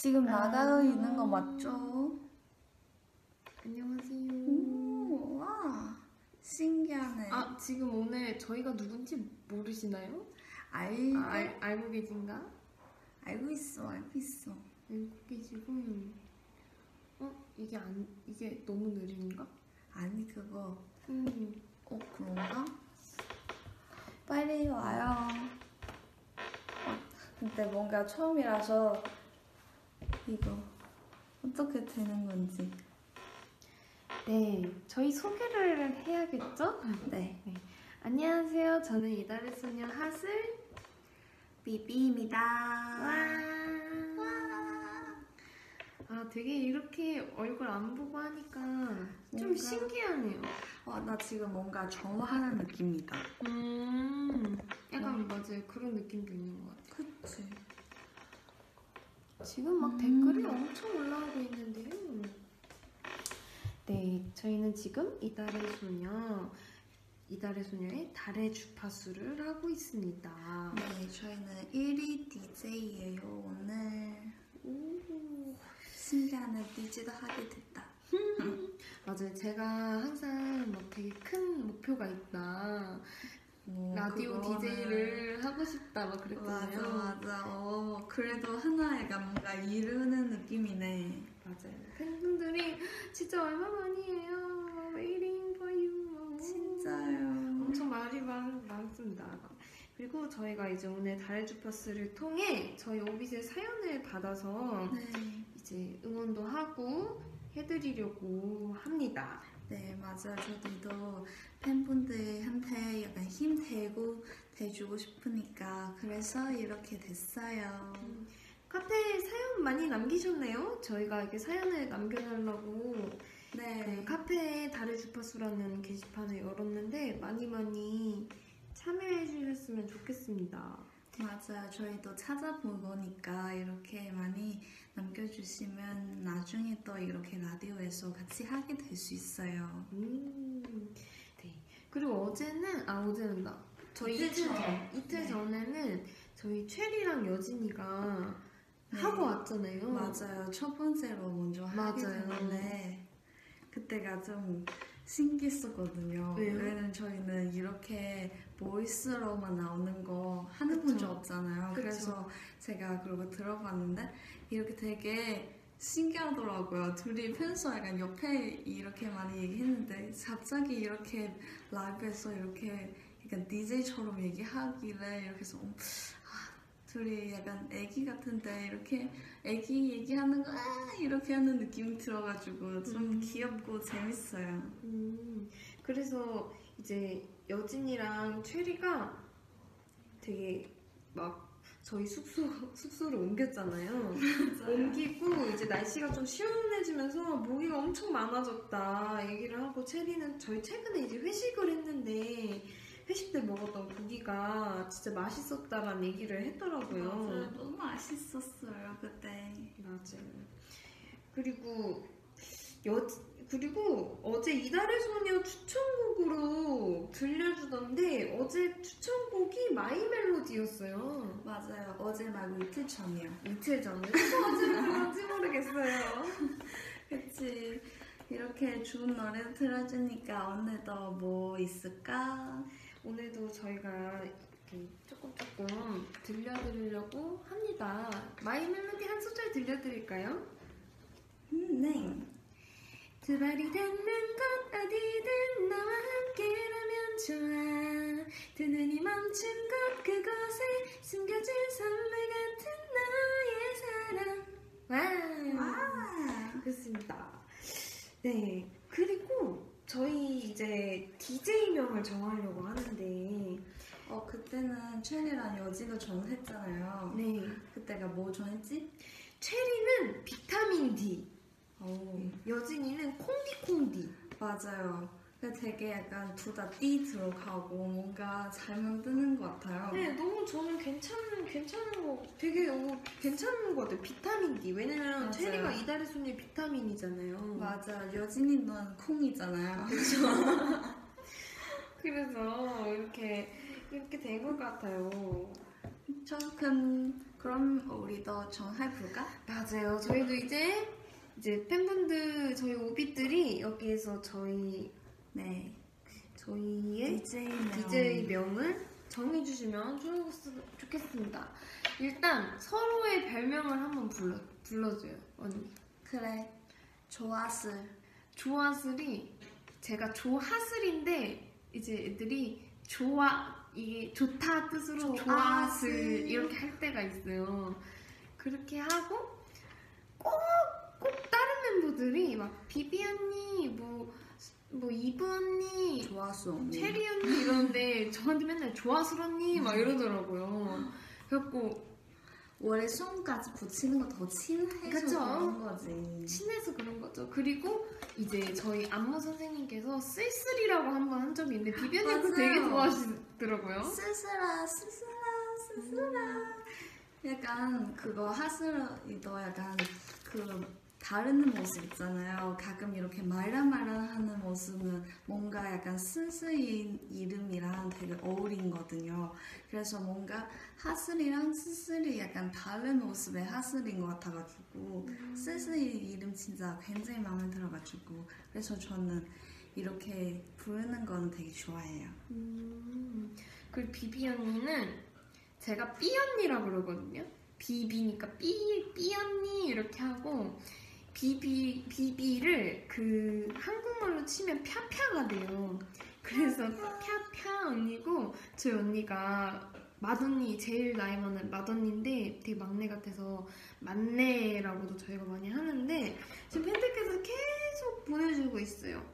지금 나가 아. 있는 거 맞죠? 안녕하세요. 오, 와, 신기하네. 아 지금 오늘 저희가 누군지 모르시나요? 알고, 아, 알, 알고 계신가? 알고 있어, 알고 있어. 알고 계시고 어 이게 안 이게 너무 느린가? 아니 그거, 음 어 그런가? 빨리 와요. 어, 근데 뭔가 처음이라서 이거 어떻게 되는 건지. 네, 저희 소개를 해야겠죠? 네, 안녕하세요. 저는 이달의 소녀 하슬. 비비입니다. 와. 아, 되게 이렇게 얼굴 안 보고 하니까 좀 뭔가- 신기하네요. 와, 나 지금 뭔가 정화하는 느낌이다. 음, 약간 맞아요. 그런 느낌도 있는 것 같아요. 그치. 지금 막 음. 댓글이 엄청 올라오고 있는데요. 네, 저희는 지금 이달의 소녀, 이달의 소녀의 달의 주파수를 하고 있습니다. 네, 저희는 1위 DJ예요, 오늘. 오. 신기한 DJ도 하게 됐다. 맞아요. 제가 항상 막 되게 큰 목표가 있다. 어, 라디오 그거는- DJ를 하고 싶다 막 맞아, 그랬잖아요. 맞아. 어, 그래도 하나가 뭔가 이루는 느낌이네. 맞아요. 팬분들이 진짜 얼마 만이에요. Waiting for you. 진짜요. 엄청 말이 많, 많습니다. 그리고 저희가 이제 오늘 달의 주파수를 통해 저희 오빛의 사연을 받아서 네. 이제 응원도 하고 해드리려고 합니다. 네, 맞아요. 저도 팬분들한테 약간 힘되고 돼주고 싶으니까 그래서 이렇게 됐어요. 카페에 사연 많이 남기셨네요. 저희가 이렇게 사연을 남겨달라고 네. 그 카페에 달의 주파수라는 게시판을 열었는데 많이 많이 참여해 주셨으면 좋겠습니다. 맞아요. 저희도 찾아보니까 이렇게 많이 남겨주시면 나중에 또 이렇게 라디오에서 같이 하게 될 수 있어요. 음, 네. 그리고 어제는 아 어제는다. 저희 이틀 전. 전 이틀 네. 전에는 저희 체리랑 여진이가 네. 하고 왔잖아요. 맞아요. 첫 번째로 먼저 하게 맞아요. 됐는데 그때가 좀 신기했었거든요. 왜요? 왜냐면 저희는 이렇게 보이스로만 나오는 거 하는 본 그쵸. 적 없잖아요. 그쵸. 그래서 제가 그러고 들어봤는데 이렇게 되게 신기하더라고요. 둘이 평소 약간 옆에 이렇게 많이 얘기했는데 갑자기 이렇게 라이브에서 이렇게 약간 DJ처럼 얘기하길래 이렇게 해서 어, 아, 둘이 약간 애기 같은데 이렇게 애기 얘기하는 거 아, 이렇게 하는 느낌이 들어가지고 좀 음. 귀엽고 재밌어요. 음, 그래서 이제 여진이랑 체리가 되게 막 저희 숙소 숙소를 옮겼잖아요. 옮기고 이제 날씨가 좀 시원해지면서 모기가 엄청 많아졌다 얘기를 하고 체리는 저희 최근에 이제 회식을 했는데 회식 때 먹었던 고기가 진짜 맛있었다라는 얘기를 했더라고요. 맞아요. 너무 맛있었어요 그때. 맞아요. 그리고 여 그리고 어제 이달의 소녀 추천곡으로 들려주던데 어제 추천곡이 My Melody였어요. 맞아요. 어제 말고 이틀 전이요. 이틀 전에 어제 그런지 모르겠어요. 그치. 이렇게 좋은 노래 틀어주니까 오늘도 뭐 있을까? 오늘도 저희가 이렇게 조금 조금 들려드리려고 합니다. My Melody 한 소절 들려드릴까요? 음, 네. 두 발이 닿는 곳 어디든 너와 함께라면 좋아 두 눈이 멈춘 곳 그곳에 숨겨진 선물 같은 너의 사랑 와 와. 그렇습니다 네 그리고 저희 이제 DJ명을 정하려고 하는데 어, 그때는 체리랑 여진을 전했잖아요. 네 그때가 뭐 전했지? 체리는 비타민 D 오, 여진이는 콩디콩디 맞아요. 되게 약간 둘 다 띠 들어가고 뭔가 잘 만드는 것 같아요. 네, 너무 저는 괜찮은 괜찮은 거 되게 어, 괜찮은 것 같아요. 비타민 D. 왜냐면 맞아요. 체리가 이달의 소녀 비타민이잖아요. 맞아. 여진이는 콩이잖아요. 그래서 이렇게 이렇게 된 것 같아요. 조금 그럼 우리도 정해볼까? 맞아요. 저희도 이제 이제 팬분들 저희 오빛들이 여기에서 저희 네. 저희의 DJ 명을 정해주시면 좋- 좋겠습니다. 일단 서로의 별명을 한번 불러 불러줘요 언니. 그래. 좋았을. 조아슬이 제가 조하슬인데 이제 애들이 좋아 이게 좋다 뜻으로 조아슬. 조아슬 이렇게 할 때가 있어요. 그렇게 하고 꼭 꼭 다른 멤버들이 막 비비 언니 뭐 뭐 언니 좋았어. 언니. 체리 언니 이러는데 저한테 맨날 언니 막 이러더라고요. 그래갖고 원래 손까지 붙이는 거 더 친해서? 그런 거지. 친해서 그런 거죠. 그리고 이제 저희 안무 선생님께서 쓸쓸이라고 한 번 한 적이 있는데 비비 언니 그거. 되게 좋아하시더라고요. 쓸쓸아, 쓸쓸아, 쓸쓸아. 약간 그거 하슬이도 약간 그 다른 모습 있잖아요. 가끔 이렇게 말랑말랑하는 모습은 뭔가 약간 쓸쓸이 이름이랑 되게 어울린거든요. 그래서 뭔가 하슬이랑 쓸쓸이 약간 다른 모습의 하슬인 것 같아가지고 쓸쓸이 이름 진짜 굉장히 마음에 들어가지고 그래서 저는 이렇게 부르는 거는 되게 좋아해요. 음, 그리고 비비 언니는 제가 삐 언니라고 그러거든요. 비비니까 삐, 삐 언니 이렇게 하고 비비, 비비를 그 한국말로 치면 펴펴가 돼요. 그래서 펴펴 언니고 저희 언니가 맏언니 제일 나이 많은 맏언니인데 되게 막내 같아서 막내라고도 저희가 많이 하는데 지금 팬들께서 계속 보내주고 있어요.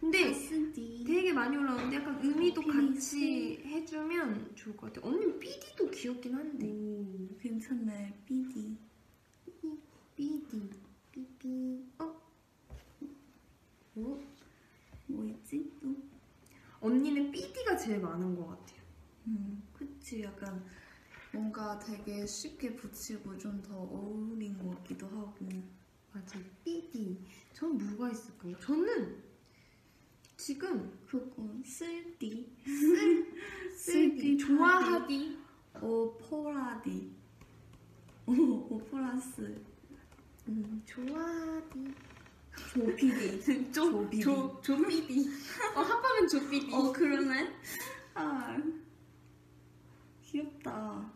근데. 되게 많이 올라오는데 약간 의미도. 같이 해주면 좋을 것 같아요. 언니 삐디도 귀엽긴 한데. 오, 괜찮네. 삐디. 삐디, 삐삐. 어? 뭐? 뭐 있지 또? 언니는 삐디가 제일 많은 것 같아요. 음, 그치. 약간 뭔가 되게 쉽게 붙이고 좀 더 어울린 것 같기도 하고. 맞아, 삐디. 전 뭐가 있을까요? 저는 지금 그거 쓸디. 쓸디, 좋아하디. 오포라디. 오, 오포라스. 음, 좋아하디. 조피디. 조비디. 조, 조삐디. 어, 합하면 조삐디. 어, 그러네. 아, 귀엽다.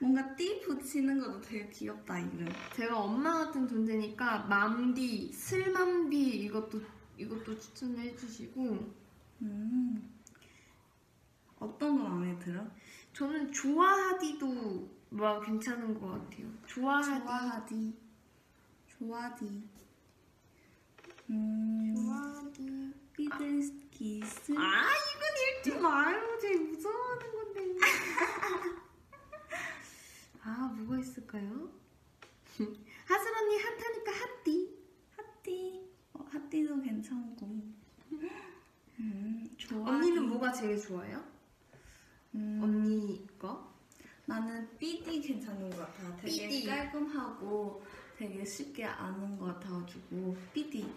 뭔가 띠 붙이는 것도 되게 귀엽다, 이름. 제가 엄마 같은 존재니까 맘디, 슬맘디 이것도 이것도 추천해 주시고 음. 어떤 거 마음에 들어? 저는 좋아하디도 막 괜찮은 것 같아요. 좋아하디, 좋아하디. 좋아디. 음. 좋아하디. 삐들기스. 아 이건 읽지 마요. 제일 무서워하는 건데. 아 뭐가 있을까요? 하슬 언니 핫하니까 핫디. 핫띠. 어, 핫띠도 괜찮고. 음, 좋아. 언니는 뭐가 제일 좋아요? 음, 언니 거? 나는 삐디 괜찮은 것 같아. 되게 삐디. 깔끔하고 되게 쉽게 아는 것 같아가지고 삐디.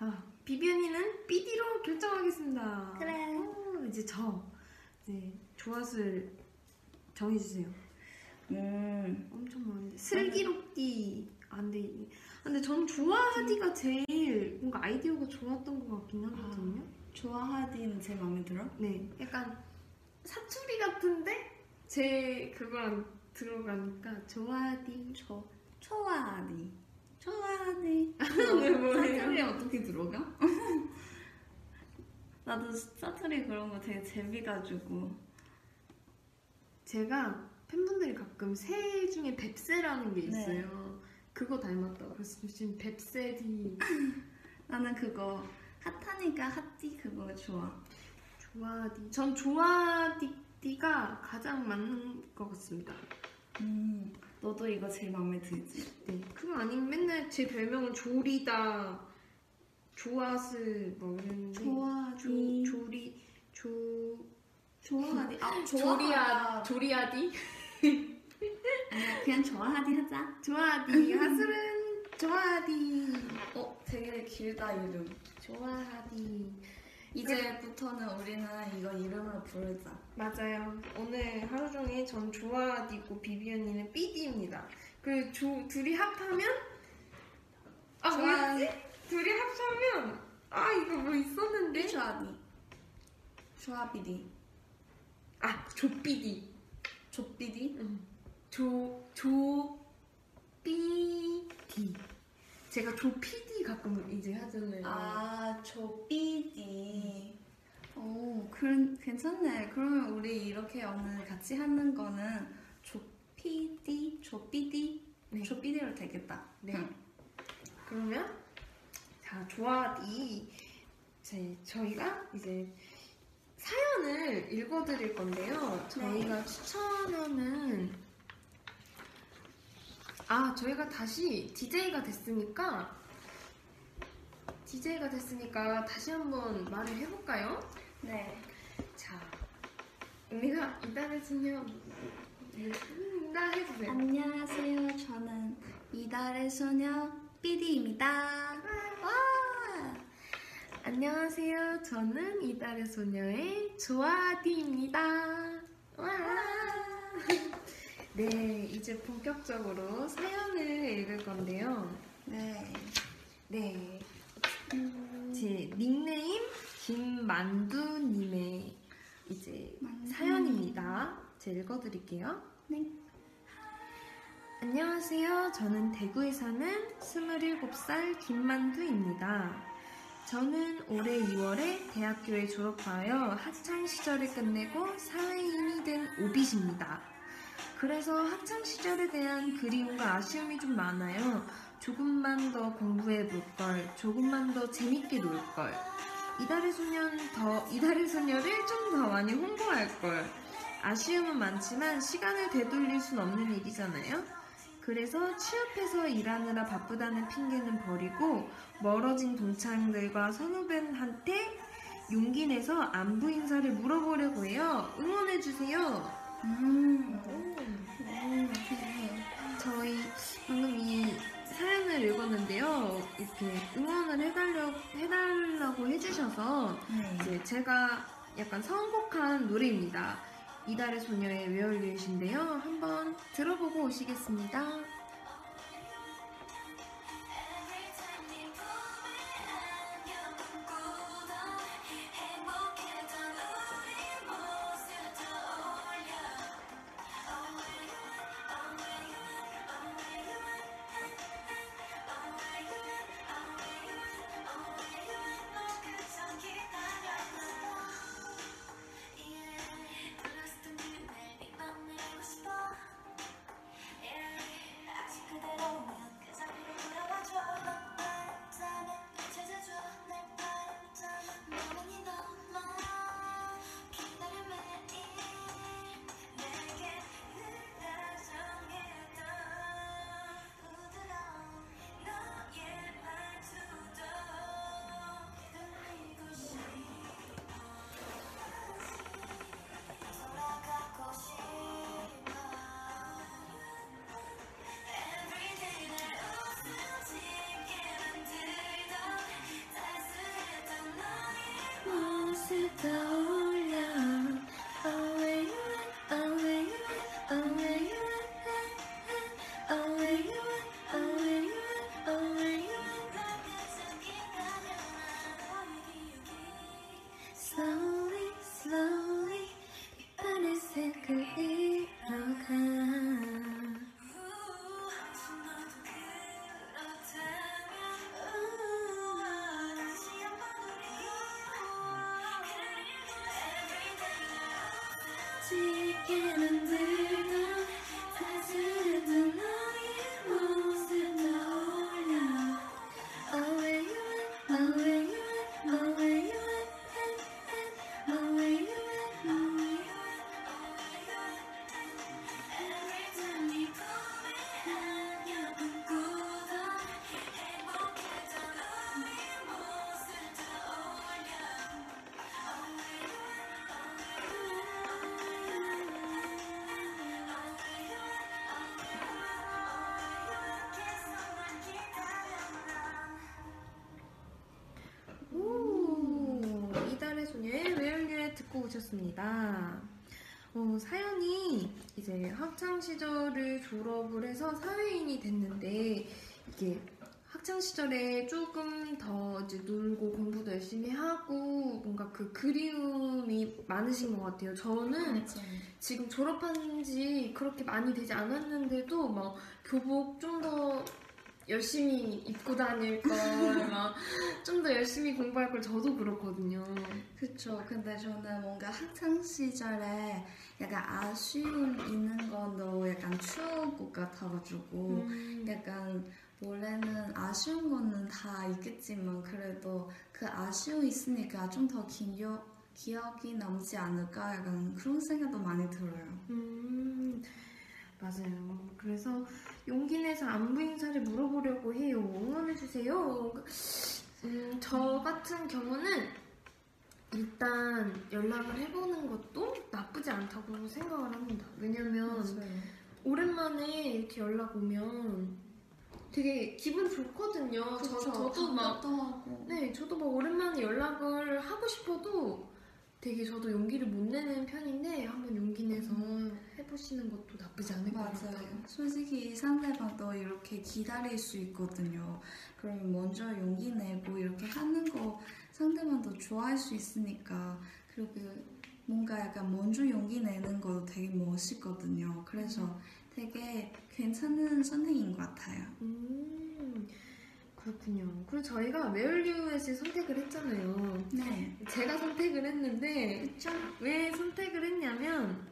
아 비비 언니는 삐디로 결정하겠습니다. 그래. 어, 이제 저 이제 조합을 정해주세요. 음, 엄청 많은데 슬기롭디 안돼. 근데 전 좋아하디가 제일 뭔가 아이디어가 좋았던 것 같긴 하거든요. 좋아하디는 제 마음에 들어? 네, 약간 사투리 같은데 제 그거랑 들어가니까 좋아하디. 저 초아디. 초아디. 네, 뭐예요? 사투리 어떻게 들어가? 나도 사투리 그런 거 되게 재미가지고. 제가 팬분들이 가끔 새 중에 뱁새라는 게 네. 있어요. 그거 닮았다고 그래서 요즘 뱁새디 나는 그거 핫하니까 핫띠 그거 좋아. 좋아하디. 전 좋아하디가 가장 맞는 것 같습니다. 음, 너도 이거 제일 마음에 들지? 네, 그거 아니면 맨날 제 별명은 조리다, 조아스 뭐 이랬는데 좋아하디. 조, 조리, 조, 좋아하디. 아, 조리아, 조리아디? 아니야, 그냥 좋아하디 하자. 좋아하디, 하슬은 좋아하디, 어, 되게 길다 이름. 좋아하디. 이제부터는 우리는 이거 이름으로 부르자. 맞아요. 오늘 전 조아디고 비비 언니는 삐디입니다. 그 조, 둘이 합하면 아 뭐였지? 둘이 합하면 아 이거 뭐 있었는데? 조아비. 조아비디. 아 조삐디. 조비디. 조, 조, 삐디. 제가 조피디 가끔 이제 하잖아요. 아, 조비디. 오, 그, 괜찮네. 그러면 우리 이렇게 오늘 같이 하는 거는 조피디, 조비디, 네. 조비디로 되겠다. 네. 응. 그러면 자 조아디 제 저희가 이제 사연을 읽어드릴 건데요. 저희가 추천하는 아 저희가 다시 DJ가 됐으니까 DJ가 됐으니까 다시 한번 말을 해볼까요? 네. 자 언니가 이달의 소녀 나 해주세요. 안녕하세요. 저는 이달의 소녀 삐디입니다. 와! 안녕하세요. 저는 이달의 소녀의 조아디입니다. 와! 네, 이제 본격적으로 사연을 읽을 건데요. 네. 네, 음, 제 닉네임 김만두님의 이제 만두. 사연입니다. 제가 읽어드릴게요. 네. 안녕하세요. 저는 대구에 사는 27살 김만두입니다. 저는 올해 2월에 대학교에 졸업하여 학창 시절을 끝내고 사회인이 된 오빗입니다. 그래서 학창 시절에 대한 그리움과 아쉬움이 좀 많아요. 조금만 더 공부해 볼 걸, 조금만 더 재밌게 놀 걸. 이달의 소년 더 이달의 소녀를 좀 더 많이 홍보할 걸. 아쉬움은 많지만 시간을 되돌릴 순 없는 일이잖아요. 그래서 취업해서 일하느라 바쁘다는 핑계는 버리고 멀어진 동창들과 선후배한테 용기 내서 안부 인사를 물어보려고 해요. 응원해 주세요. 음. 오, 되게. 저희 방금 이 사연을 읽었는데요. 이렇게 응원을 해달려, 해달라고 해주셔서 네. 이제 제가 약간 선곡한 노래입니다. 이달의 소녀의 웨얼리잇인데요. 한번 들어보고 오시겠습니다. again 학창 시절을 졸업을 해서 사회인이 됐는데 이게 학창 시절에 조금 더 이제 놀고 공부도 열심히 하고 뭔가 그 그리움이 많으신 것 같아요. 저는 지금 졸업한 지 그렇게 많이 되지 않았는데도 막 교복 좀 더 열심히 입고 다닐 걸, 막 좀 더 열심히 공부할 걸 저도 그렇거든요. 그쵸. 근데 저는 뭔가 학창 시절에 약간 아쉬움 있는 건도 약간 추억 것 같아가지고 음. 약간 원래는 아쉬운 거는 다 있겠지만 그래도 그 아쉬움 있으니까 좀 더 기억 기억이 남지 않을까 약간 그런 생각도 많이 들어요. 음, 맞아요. 그래서 용기 내서 안부 인사를 물어보려고 해요. 응원해주세요. 음, 저 같은 경우는 일단 연락을 해보는 것도 나쁘지 않다고 생각을 합니다. 왜냐면 오랜만에 이렇게 연락 오면 되게 기분 좋거든요. 저, 저도 막 하고. 네, 저도 막 오랜만에 연락을 하고 싶어도 되게 저도 용기를 못 내는 편인데 한번 용기 내서 해보시는 것도 나쁘지 않을 것 같아요. 맞아요. 솔직히 상대방도 이렇게 기다릴 수 있거든요. 그러면 먼저 용기 내고 이렇게 하는 거 상대방도 좋아할 수 있으니까 그리고 뭔가 약간 먼저 용기 내는 거 되게 멋있거든요. 그래서 되게 괜찮은 선택인 것 같아요. 음, 그렇군요. 그리고 저희가 웨얼류엣을 선택을 했잖아요. 네. 제가 선택을 했는데 그쵸? 왜 선택을 했냐면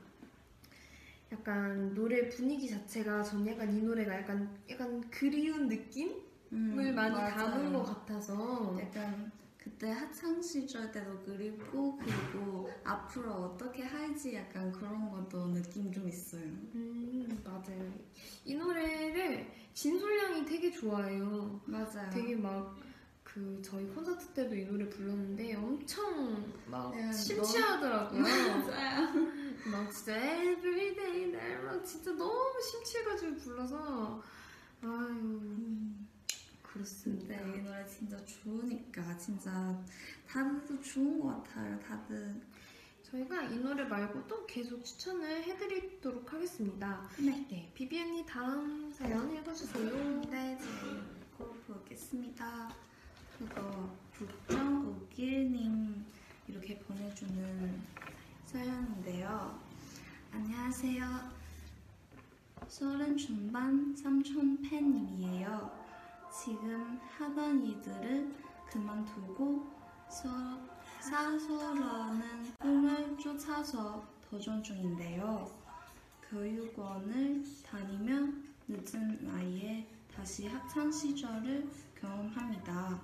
약간 노래 분위기 자체가 전 약간 이 노래가 약간 약간 그리운 느낌 을 음, 많이 맞아요. 담은 것 같아서 약간 그때 학창 시절 때도 그립고 그리고 앞으로 어떻게 할지 약간 그런 것도 느낌 좀 있어요. 음 맞아요 이 노래를 진솔량이 되게 좋아해요 맞아요. 되게 막 그 저희 콘서트 때도 이 노래 불렀는데 엄청 막 네, 심취하더라고요 맞아요. 막 진짜 everyday 날 막 진짜 너무 심취해가지고 불러서 아유 그렇습니다 이 노래 진짜 좋으니까 진짜 다들 좋은 것 같아요. 다들. 저희가 이 노래 말고도 계속 추천을 해드리도록 하겠습니다 네. 네 비비언니 다음 사연 읽어주세요 네, 저희 꼭 보겠습니다. 그리고 국정우길님 이렇게 보내주는 사연인데요. 안녕하세요. 서른 중반 삼촌 팬님이에요. 지금 하던 일들을 그만두고 서, 사서라는 꿈을 쫓아서 도전 중인데요. 교육원을 다니며 늦은 나이에 다시 학창 시절을 경험합니다.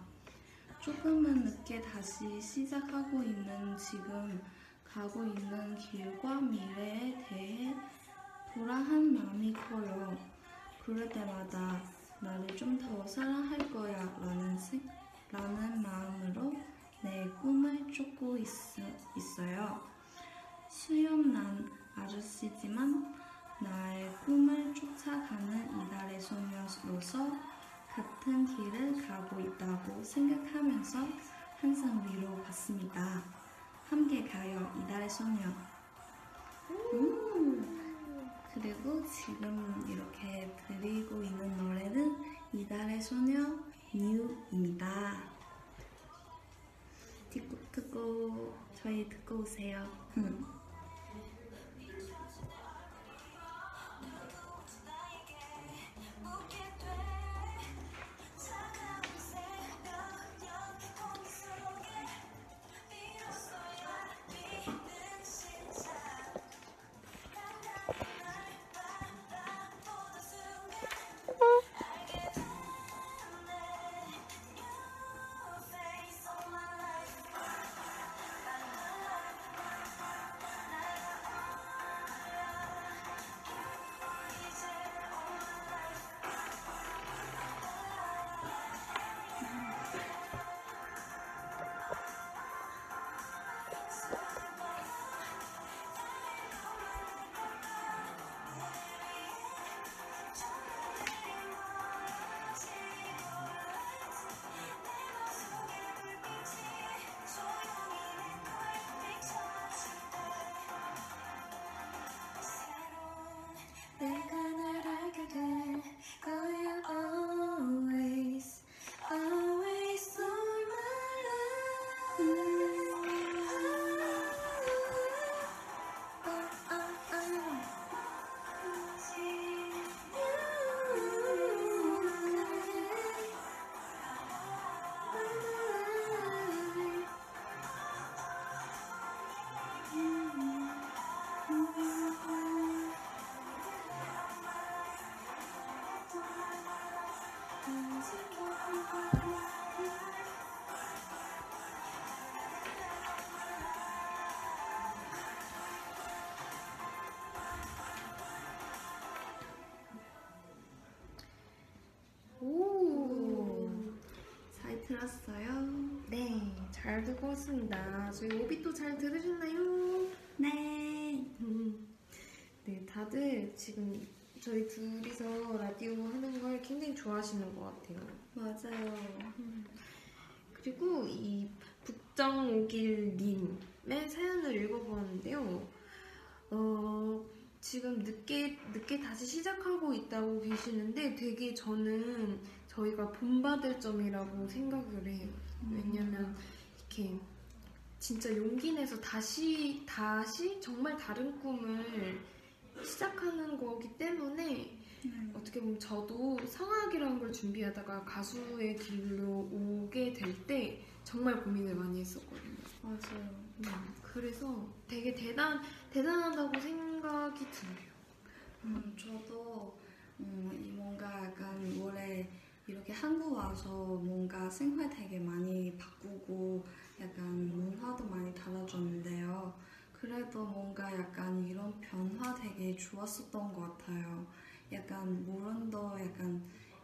조금은 늦게 다시 시작하고 있는 지금 가고 있는 길과 미래에 대해 불안한 마음이 커요. 그럴 때마다 나를 좀 더 사랑할 거야 라는, 생, 라는 마음으로 내 꿈을 쫓고 있, 있어요. 수염난 아저씨지만 나의 꿈을 쫓아가는 이달의 소녀로서 같은 길을 가고 있다고 생각하면서 항상 위로받습니다. 함께 가요, 이달의 소녀. 음, 그리고 지금 이렇게 드리고 있는 노래는 이달의 소녀 뉴입니다. 듣고, 듣고 저희 듣고 오세요. 내가 날 알게 된 들었어요? 네, 잘 듣고 왔습니다. 저희 오비또 잘 들으셨나요? 네. 음. 네, 다들 지금 저희 둘이서 라디오 하는 걸 굉장히 좋아하시는 것 같아요. 맞아요. 그리고 이 북정오길님의 사연을 읽어보았는데요. 어, 지금 늦게, 늦게 다시 시작하고 있다고 계시는데 되게 저는 저희가 본받을 점이라고 생각을 해요. 왜냐면 이렇게 진짜 용기 내서 다시, 다시 정말 다른 꿈을 시작하는 거기 때문에 네. 어떻게 보면 저도 성악이라는 걸 준비하다가 가수의 길로 오게 될 때 정말 고민을 많이 했었거든요. 맞아요. 음, 그래서 되게 대단, 대단하다고 생각이 들어요. 음, 저도 음, 이 뭔가 약간 올해 이렇게 한국 와서 뭔가 생활 되게 많이 바꾸고 약간 문화도 많이 달라졌는데요. 그래도 뭔가 약간 이런 변화 되게 좋았었던 것 같아요. 약간 물론도 약간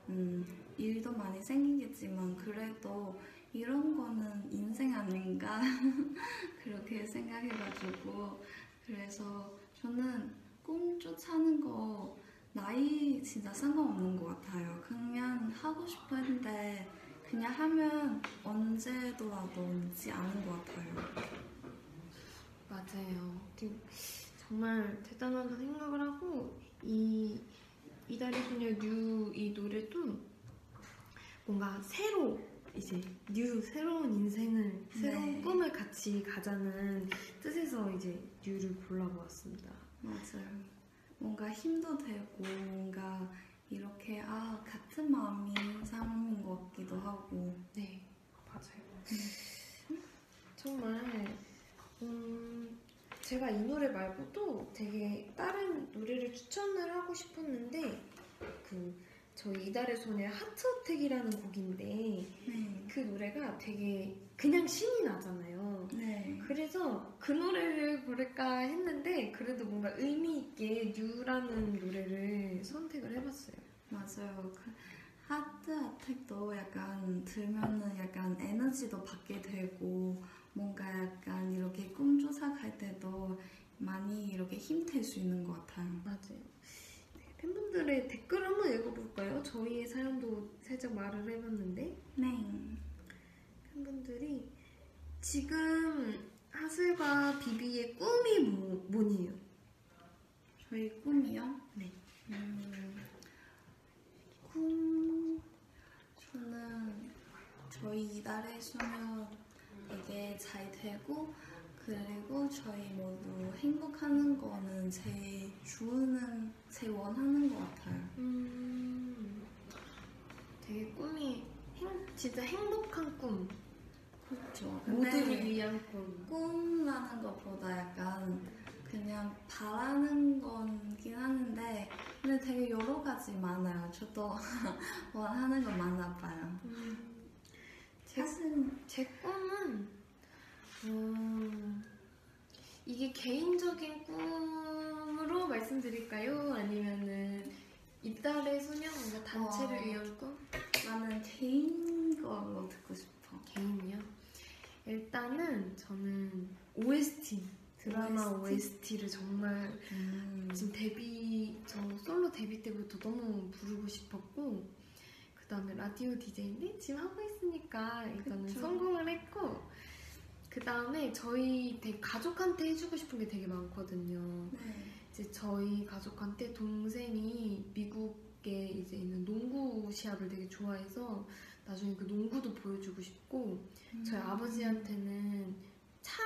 음, 일도 많이 생기겠지만 그래도 이런 거는 인생 아닌가 그렇게 생각해가지고 그래서 저는 꿈 쫓아는 거 나이 진짜 상관없는 것 같아요. 그냥 하고 했는데 그냥 하면 언제도라도 늦지 않은 것 같아요. 맞아요. 정말 대단하다 생각을 하고 이 이달의 소녀 new 이 노래도 뭔가 새로 이제 new 새로운 인생을 새로운 네. 꿈을 같이 가자는 뜻에서 이제 뉴를 골라보았습니다. 맞아요. 뭔가 힘도 되고 뭔가 이렇게 아 같은 마음인 사람인 것 같기도 하고 네, 맞아요. 정말 음, 제가 이 노래 말고도 되게 다른 노래를 추천을 하고 싶었는데 그 저희 이달의 소녀 하트어택이라는 곡인데 네. 그 노래가 되게 그냥 신이 나잖아요. 네. 그래서 그 노래를 부를까 했는데 그래도 뭔가 의미 있게 뉴라는 노래를 선택을 해봤어요. 맞아요. 그 하트 아택도 약간 들면은 약간 에너지도 받게 되고 뭔가 약간 이렇게 꿈 쫓아갈 때도 많이 이렇게 힘될 수 있는 것 같아요. 맞아요. 네, 팬분들의 댓글 한번 읽어볼까요? 저희의 사연도 살짝 말을 해봤는데 네. 팬분들이 지금 하슬과 비비의 꿈이 뭐, 뭐니에요? 저희 꿈이요? 네. 음, 꿈 저는 저희 이달의 소녀 되게 잘 되고 그리고 저희 모두 행복하는 거는 제일 좋은 제일 원하는 것 같아요. 음, 되게 꿈이 행, 진짜 행복한 꿈. 그렇죠. 모두를 위한 꿈. 꿈라는 것보다 약간 그냥 바라는 거긴 하는데 근데 되게 여러 가지 많아요. 저도 원하는 거 많아 봐요. 음, 제, 사실 제 꿈은 음, 이게 개인적인 꿈으로 말씀드릴까요? 아니면은 이달의 소녀 뭔가 단체를 어. 위한 꿈? 나는 개인 걸로 듣고 싶어. 개인이요? 일단은 저는 OST 드라마 OST? OST를 정말 음. 지금 데뷔 저 솔로 데뷔 때부터 너무 부르고 싶었고 그 다음에 라디오 DJ인데 지금 하고 있으니까 일단은 그쵸. 성공을 했고 그 다음에 저희 되게 가족한테 해주고 싶은 게 되게 많거든요. 네. 이제 저희 가족한테 동생이 미국에 이제 있는 농구 시합을 되게 좋아해서 나중에 그 농구도 보여주고 싶고 저희 음. 아버지한테는 차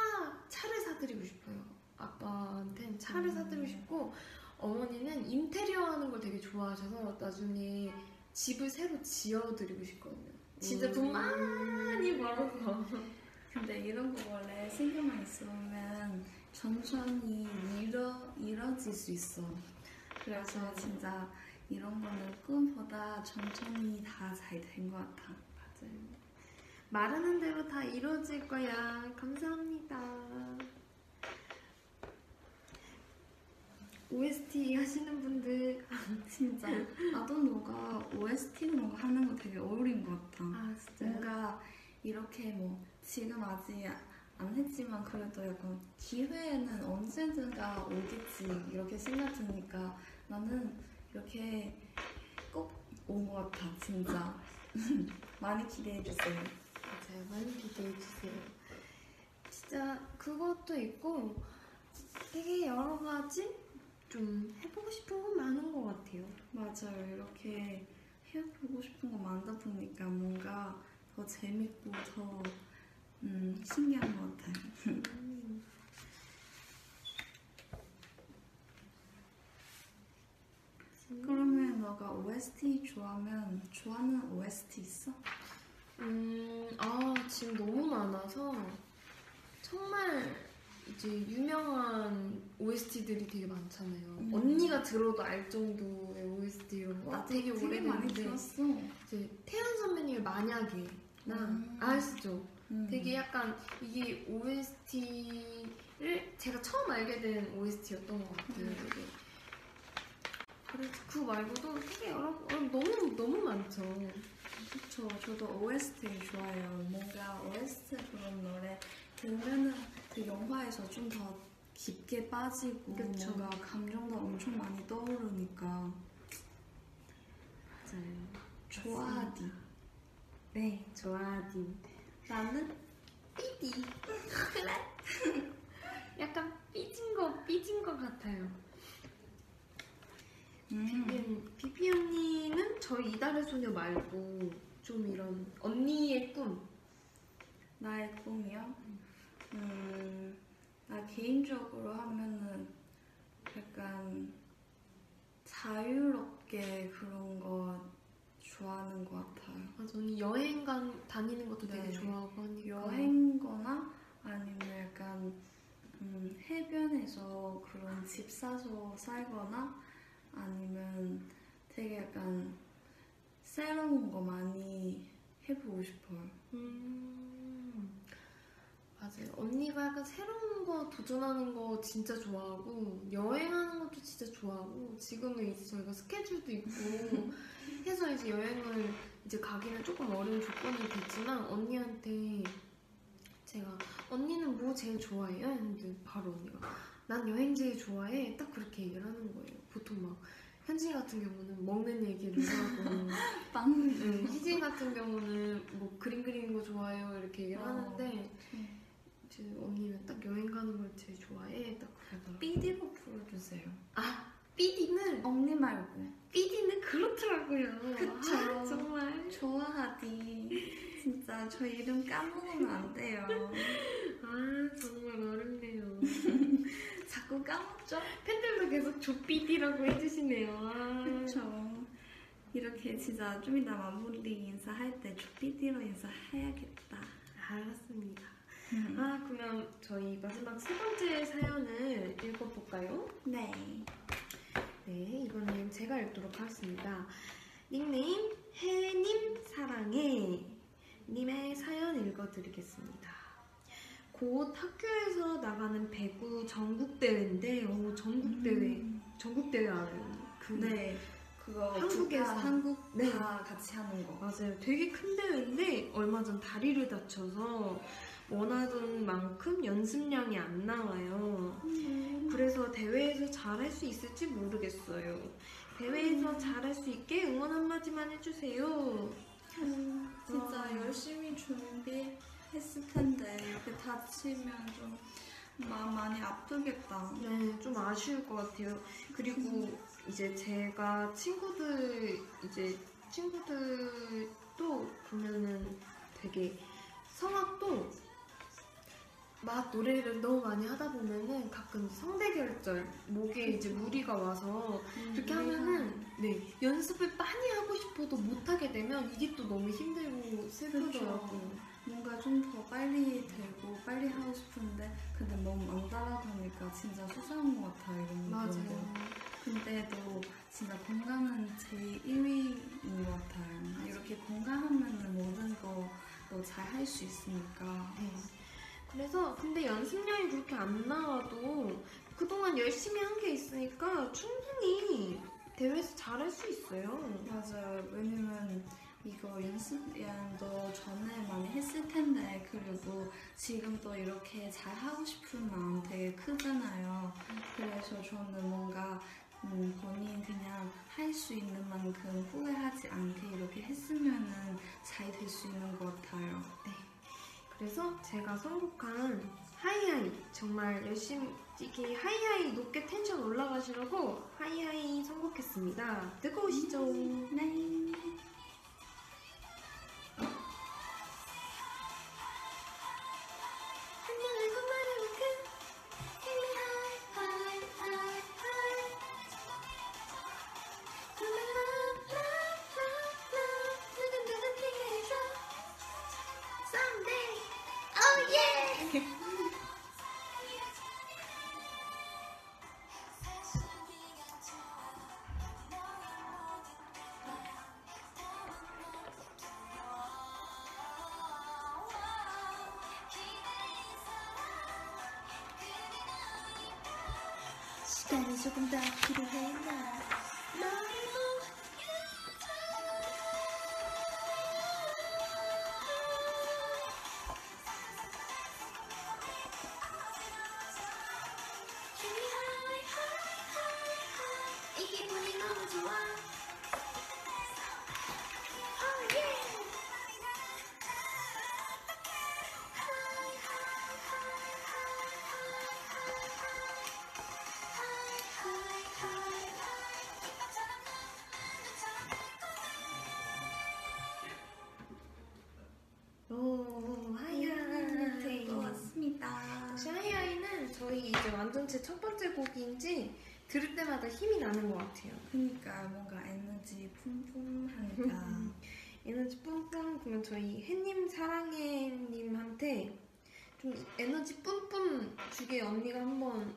차를 사드리고 싶어요. 아빠한테는 차를 음. 사드리고 싶고 어머니는 인테리어 하는 걸 되게 좋아하셔서 나중에 집을 새로 지어드리고 싶거든요. 진짜 돈 음. 많이 벌어서. 근데 이런 거 원래 생각만 있으면 천천히 이뤄, 이뤄질 수 있어. 그래서 진짜 이런 거는 꿈보다 천천히 다 잘 된 것 같아. 맞아요. 말하는 대로 다 이루어질 거야. 감사합니다. OST 하시는 분들 진짜 나도 너가 OST 이런 거 하는 거 되게 어울린 것 같아. 아 진짜요? 뭔가 이렇게 뭐 지금 아직 안 했지만 그래도 약간 기회는 언제든가 오겠지 이렇게 생각 드니까 나는 이렇게 꼭 온 것 같아 진짜 많이 기대해 주세요. 맞아요. 많이 기대해 주세요. 진짜 그것도 있고 되게 여러 가지 좀 해보고 싶은 건 많은 것 같아요. 맞아요 이렇게 해보고 싶은 거 많다 보니까 뭔가 더 재밌고 더 음, 신기한 것 같아요. 그러면 너가 OST 좋아하면 좋아하는 OST 있어? 음, 아, 지금 너무 많아서 정말 이제 유명한 OST들이 되게 많잖아요. 음. 언니가 들어도 알 정도의 OST 이런 거 되게 많이 오래됐는데 들었어. 이제 태연 선배님의 만약에 나 음. 아시죠? 음. 되게 약간 이게 OST를 제가 처음 알게 된 OST였던 것 같아요. 음. 되게. 그래서 그 말고도 되게 여러 어, 너무 너무 많죠. 그쵸. 저도 OST 좋아해요. 뭔가 OST 그런 노래 들으면은 그 영화에서 좀 더 깊게 빠지고 그쵸. 뭔가 감정도 엄청 많이 떠오르니까 맞아요. 좋아하디. 네, 좋아하디. 나는 삐디. 약간 삐진 거 삐진 거 같아요. 음. 음, 비비 언니는 저희 이달의 소녀 말고 좀 이런 언니의 꿈. 나의 꿈이요? 음, 나 개인적으로 하면은 약간 자유롭게 그런 거 좋아하는 것 같아요. 아, 저는 여행 간 다니는 것도 되게 네. 좋아하고 하니까. 여행거나 아니면 약간 음, 해변에서 그런 집 사서 살거나 아니면 되게 약간 새로운 거 많이 해보고 싶어요. 음, 맞아요. 언니가 약간 새로운 거 도전하는 거 진짜 좋아하고 여행하는 것도 진짜 좋아하고 지금은 이제 저희가 스케줄도 있고 해서 이제 여행을 이제 가기는 조금 어려운 조건이 됐지만 언니한테 제가 언니는 뭐 제일 좋아해요? 했는데 바로 언니가 난 여행 제일 좋아해 딱 그렇게 얘기를 하는 거예요. 보통 막 현지 같은 경우는 먹는 얘기를 하고 빵. 네, 희진 같은 경우는 뭐 그림 그리는 거 좋아해요 이렇게 얘기를 어. 하는데 음. 제 언니는 딱 여행 가는 걸 제일 좋아해 딱 그러더라고요. 삐디로 풀어주세요. 아 삐디는 언니 말고. 삐디는 그렇더라고요. 그쵸. 아, 정말 좋아하디. 진짜 저 이름 까먹으면 안 돼요. 아 정말 어렵네요. 자꾸 까먹죠? 팬들도 계속 조 삐디라고 해주시네요. 아. 그쵸. 이렇게 진짜 좀 이따 마무리 인사할 때 삐디로 인사해야겠다. 알았습니다. 아 그러면 저희 마지막 세 번째 사연을 읽어볼까요? 네. 네, 이거는 제가 읽도록 하겠습니다. 닉네임 해님 사랑해 님의 사연 읽어드리겠습니다. 곧 학교에서 나가는 배구 전국 대회인데, 오 전국 대회, 전국 대회 알아요? 그 네. 그거 한국에서. 한국 네. 다 같이 하는 거. 맞아요. 되게 큰 대회인데 얼마 전 다리를 다쳐서 원하던 만큼 연습량이 안 나와요. 그래서 대회에서 잘 할 수 있을지 모르겠어요. 대회에서 잘할 수 있게 응원 한마디만 해주세요. 진짜 와. 열심히 준비 했을 텐데 이렇게 다치면 좀 마음 많이 아프겠다. 네, 좀 아쉬울 것 같아요. 그리고 이제 제가 친구들, 이제 친구들도 보면은 되게 성악도 막 노래를 너무 많이 하다 보면은 가끔 성대결절, 목에 이제 무리가 와서 그렇게 하면은 네 연습을 많이 하고 싶어도 못 하게 되면 이게 또 너무 힘들고 슬프더라고요. 뭔가 좀더 빨리 되고 빨리 하고 싶은데 근데 너무 안 따라가니까 진짜 속상한 것 같아 이런 거. 맞아요. 근데도 진짜 건강은 제 1위인 것 같아요. 이렇게 건강하면 모든 거도 잘할 수 있으니까. 네. 그래서 근데 연습량이 그렇게 안 나와도 그동안 열심히 한 게 있으니까 충분히 대회에서 잘할 수 있어요. 맞아요. 왜냐면 이거 연습량도 전에 많이 했을 텐데 그리고 지금 또 이렇게 잘 하고 싶은 마음 되게 크잖아요. 그래서 저는 뭔가 음, 본인 그냥 할 수 있는 만큼 후회하지 않게 이렇게 했으면은 잘 될 수 있는 것 같아요. 네. 그래서 제가 선곡한 Hi High 정말 열심히 이게 Hi High 높게 텐션 올라가시라고 Hi High 선곡했습니다. 듣고 오시죠. 네. 시간이 조금 더 제 완전체 첫 번째 곡인지 들을 때마다 힘이 나는 것 같아요. 그러니까 뭔가 에너지 뿜뿜하니까. 에너지 뿜뿜 그러면 저희 햇님 사랑해님한테 좀 에너지 뿜뿜 주게 언니가 한번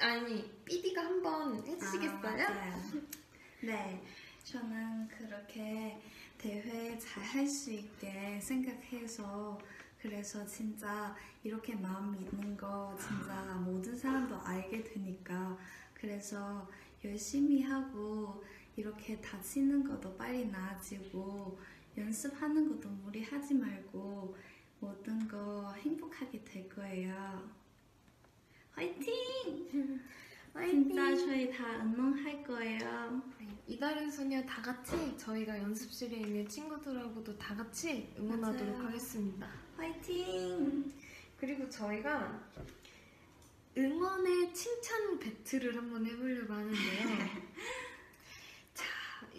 아니 삐디가 한번 해주시겠어요? 아. 네, 저는 그렇게 대회 잘 할 수 있게 생각해서 그래서 진짜 이렇게 마음 있는 거 진짜 모든 사람도 알게 되니까 그래서 열심히 하고 이렇게 다치는 것도 빨리 나아지고 연습하는 것도 무리하지 말고 모든 거 행복하게 될 거예요. 화이팅! 진짜 저희 다 응원할 거예요. 네, 이달의 소녀 다 같이 저희가 연습실에 있는 친구들하고도 다 같이 응원하도록 맞아요. 하겠습니다. 화이팅! 그리고 저희가 응원의 칭찬 배틀을 한번 해보려고 하는데요. 자,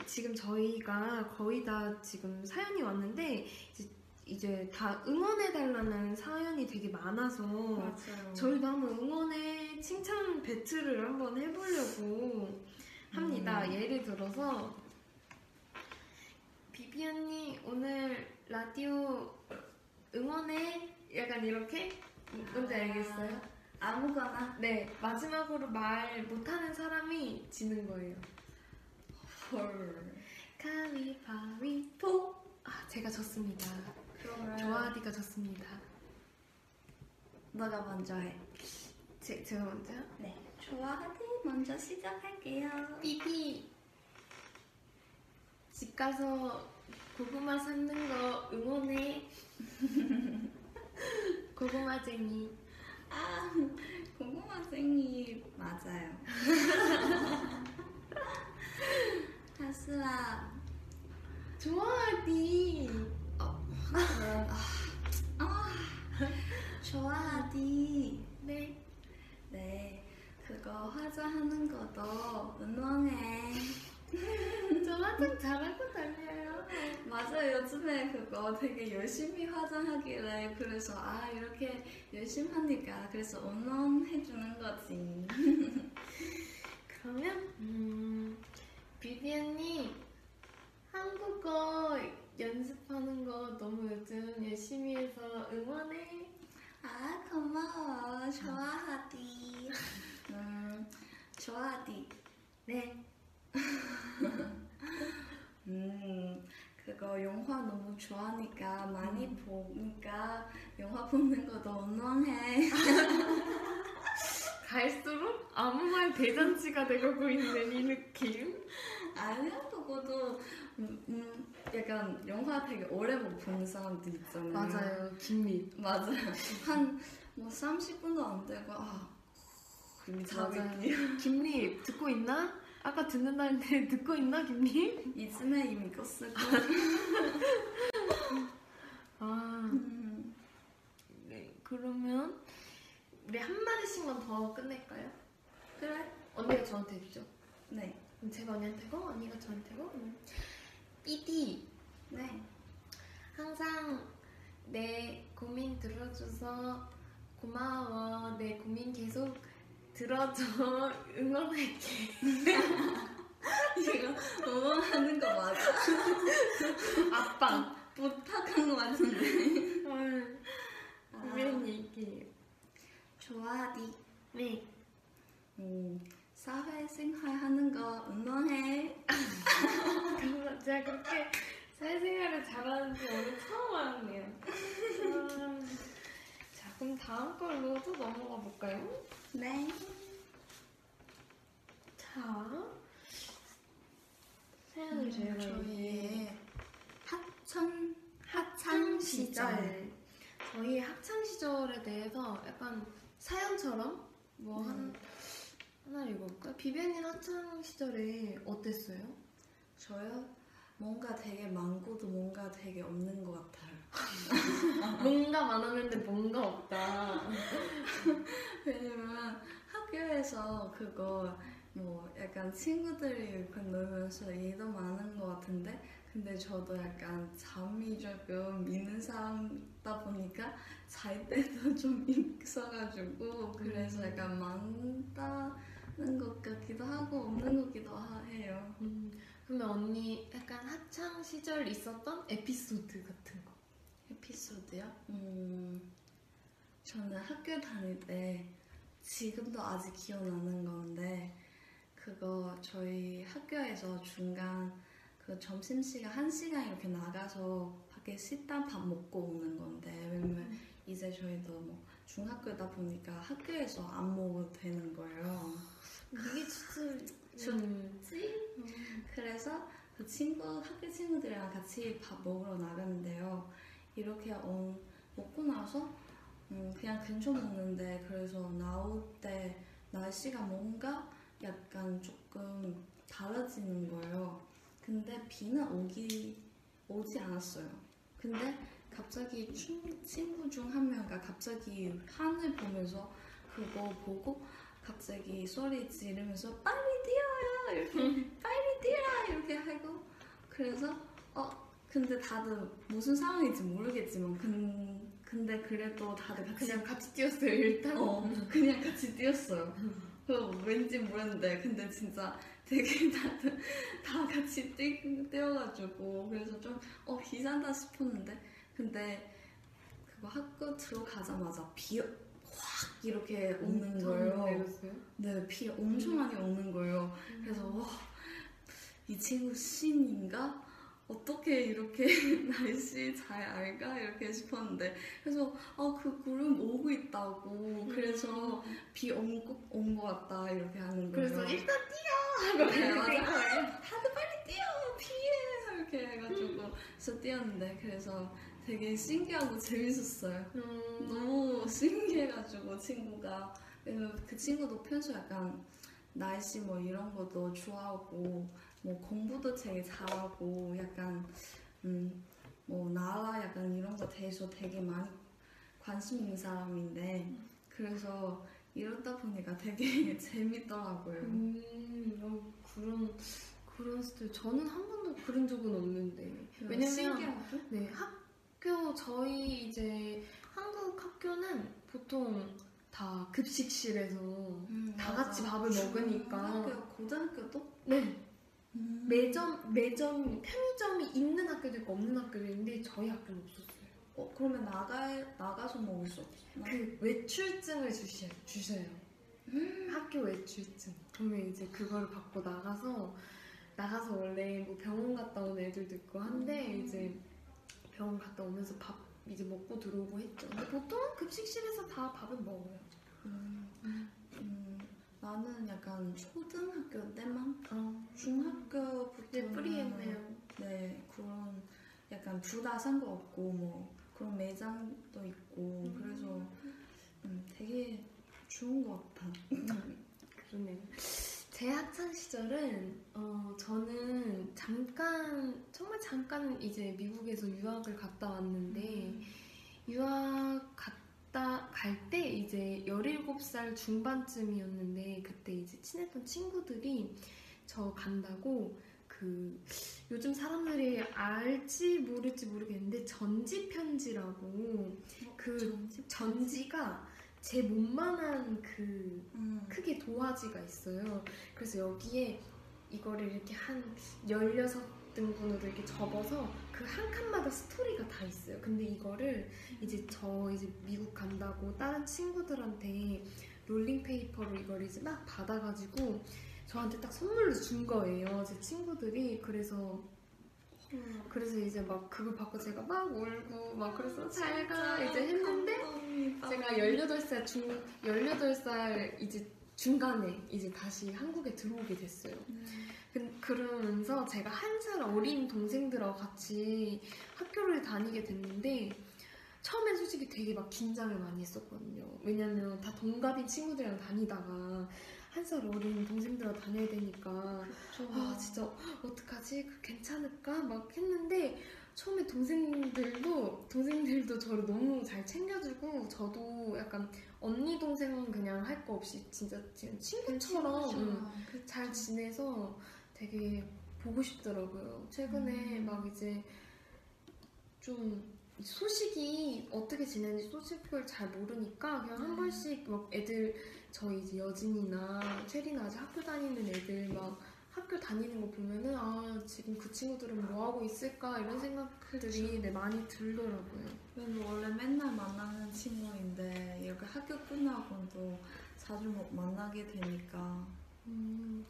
지금 저희가 거의 다 지금 사연이 왔는데 이제, 이제 다 응원해달라는 사연이 되게 많아서 맞아요. 저희도 한번 응원의 칭찬 배틀을 한번 해보려고 합니다. 음. 예를 들어서 비비 언니 오늘 라디오 응원해 약간 이렇게 뭔지 알겠어요? 아무거나 네 마지막으로 말 못하는 사람이 지는 거예요. 헐. 가위바위보 아 제가 졌습니다. 그러면 조아디가 졌습니다. 너가 먼저 해. 제, 제가 먼저요? 네. 좋아하지 먼저 시작할게요. 삐삐 집 가서 고구마 삶는 거 응원해 고구마쟁이 아 고구마생이 맞아요. 하슬아. 좋아하디 아 좋아하디. 네 네. 그거 화장하는 것도 응원해. 저 화장 잘하고 다녀요 맞아요. 요즘에 그거 되게 열심히 화장하길래 그래서 아 이렇게 열심히 하니까 그래서 응원해주는 거지. 그러면 음 비비언니 한국어 연습하는 거 너무 요즘 열심히 해서 응원해 아 고마워. 좋아하디. 음 좋아하디. 네 음, 그거 영화 너무 좋아하니까 많이 보니까 영화 보는 거 너무해. 갈수록 아무 말 대잔치가 되고 있는 이 느낌. 아니야, 그거도 음, 음, 약간 영화 되게 오래 못본 사람들 있잖아요. 맞아요, 김미. 맞아요. 한뭐 30분도 안 되고 아 자겠니? 김리 듣고 있나? 아까 듣는다 했는데 듣고 있나, 김리? 이쯤에 이미 껐을 거. 아, 음, 네. 그러면 우리 한 마디씩만 더 끝낼까요? 그래. 언니가 저한테 해주죠. 네. 그럼 제가 언니한테 고 언니가 저한테 고 음. 삐디 네. 항상 내 고민 들어줘서 고마워 내 고민 계속 들어줘 응원할게 이거 응원하는 거 맞아? 아빠 부탁한 거 같은데. 헐 아, 이런 얘기예요 좋아하디. 네 음, 사회생활 하는 거 응원해. 제가 그렇게 사회생활을 잘하는지 오늘 처음 알았네요 음, 자 그럼 다음 걸로 또 넘어가 볼까요? 네. 자 사연을 저희가 이제 저희의 학창 학창 시절 저희 학창 시절에 대해서 약간 사연처럼 뭐 한 하나 읽어볼까요? 비비님 학창 시절에 어땠어요? 저요? 뭔가 되게 많고도 뭔가 되게 없는 것 같아요. 뭔가 많았는데 뭔가 없다. 왜냐면 학교에서 그거 뭐 약간 친구들이 이렇게 놀면서 일도 많은 것 같은데 근데 저도 약간 잠이 조금 있는 사람다 보니까 잘 때도 좀 있어가지고 그래서 약간 많다는 것 같기도 하고 없는 것 같기도 하- 해요. 음, 그러면 언니 약간 학창 시절 있었던 에피소드 같은 거. 에피소드요? 음, 저는 학교 다닐 때 지금도 아직 기억나는 건데 그거 저희 학교에서 중간 그 점심시간 한 시간 이렇게 나가서 밖에 식당 밥 먹고 오는 건데 왜냐면 이제 저희도 뭐 중학교다 보니까 학교에서 안 먹어도 되는 거예요. 이게 진짜 좋지? 그래서 그 친구 학교 친구들이랑 같이 밥 먹으러 나갔는데요. 이렇게 어, 먹고 나서 음, 그냥 근처 먹는데 그래서 나올 때 날씨가 뭔가 약간 조금 달라지는 거예요. 근데 비는 오기 오지 않았어요. 근데 갑자기 친- 친구 중 한 명가 갑자기 하늘 보면서 그거 보고 갑자기 소리 지르면서 빨리 뛰어요 이렇게 빨리 뛰라 이렇게 하고 그래서 어 근데 다들 무슨 상황인지 모르겠지만 근, 근데 그래도 다들 같이 그냥 같이 뛰었어요 일단. 어 그냥 같이 뛰었어요. 그 왠지 모르는데 근데 진짜 되게 다들 다 같이 뛰, 뛰어가지고 그래서 좀어 비싼다 싶었는데 근데 그거 학교 들어가자마자 비 확 이렇게 오는 거예요. 내렸어요? 네, 비 엄청 많이 오는 거예요. 그래서 와, 이 친구 신인가? 어떻게 이렇게 날씨 잘 알까? 이렇게 싶었는데 그래서 어, 그 구름 오고 있다고 그래서 비 온거 온거 같다 이렇게 하는 거예요. 그래서 일단 뛰어 네, 맞아. 다들 빨리 뛰어 피해 이렇게 해가지고 그래서 뛰었는데 그래서 되게 신기하고 재밌었어요. 음, 너무 신기해가지고 친구가 그 친구도 평소 약간 날씨 뭐 이런 것도 좋아하고 뭐 공부도 되게 잘하고 약간 음 뭐 나라 약간 이런 거 대해서 되게 많이 관심 있는 사람인데 그래서 이러다 보니까 되게 재밌더라고요. 음, 어, 그런 그런 스타일 저는 한 번도 그런 적은 없는데 왜냐면 신기하죠? 네학 교 저희 이제 한국 학교는 보통 다 급식실에서 음, 다 맞아. 같이 밥을 먹으니까 중학교, 고등학교도 네 음. 매점 매점 편의점이 있는 학교도 있고 없는 학교도 있는데 저희 학교는 없었어요. 어, 그러면 나가 나가서 먹을 수 없어. 그 외출증을 주셔, 주셔요. 학교 외출증. 그러면 이제 그거를 받고 나가서 나가서 원래 뭐 병원 갔다 온 애들도 있고 한데 이제 병원 갔다 오면서 밥 이제 먹고 들어오고 했죠. 근데 보통 급식실에서 다 밥은 먹어요. 음, 음, 나는 약간 초등학교 때만 어, 중학교부터 이제 프리했네요. 네 그런 약간 둘 다 상관없고 뭐 그런 매장도 있고 그래서 음, 되게 좋은 것 같아. 그러네요. 제 학창 시절은 어, 저는 잠깐 정말 잠깐 이제 미국에서 유학을 갔다 왔는데 유학 갔다 갈 때 이제 17살 중반쯤이었는데 그때 이제 친했던 친구들이 저 간다고 그 요즘 사람들이 알지 모를지 모르겠는데 전지 편지라고 그 전지? 전지가 제 몸만한 그 음. 크게 도화지가 있어요. 그래서 여기에 이거를 이렇게 한 16등분으로 이렇게 접어서 그 한 칸마다 스토리가 다 있어요. 근데 이거를 이제 저 이제 미국 간다고 다른 친구들한테 롤링페이퍼로 이걸 이제 막 받아가지고 저한테 딱 선물로 준 거예요. 제 친구들이. 그래서 그래서 이제 막 그걸 받고 제가 막 울고 막 그래서 잘가 이제 했는데 제가 18살 중 18살 이제 중간에 이제 다시 한국에 들어오게 됐어요. 그, 그러면서 제가 한 살 어린 동생들하고 같이 학교를 다니게 됐는데 처음엔 솔직히 되게 막 긴장을 많이 했었거든요. 왜냐면 다 동갑인 친구들이랑 다니다가 한 살 어린 동생들하고 다녀야 되니까 아 진짜 그 괜찮을까? 막 했는데 처음에 동생들도 동생들도 저를 너무 잘 챙겨주고 저도 약간 언니 동생은 그냥 할 거 없이 진짜 지금 친구처럼 음, 잘 지내서 되게 보고 싶더라고요. 최근에 음. 막 이제 좀 소식이 어떻게 지내는지 소식을 잘 모르니까 그냥 한 음. 번씩 막 애들 저희 이제 여진이나 체리나 아직 학교 다니는 애들 막 학교 다니는 거 보면은 아 지금 그 친구들은 뭐 하고 있을까? 이런 생각들이 네, 많이 들더라고요. 저는 원래 맨날 만나는 친구인데 이렇게 학교 끝나고는 또 자주 못 만나게 되니까. 음,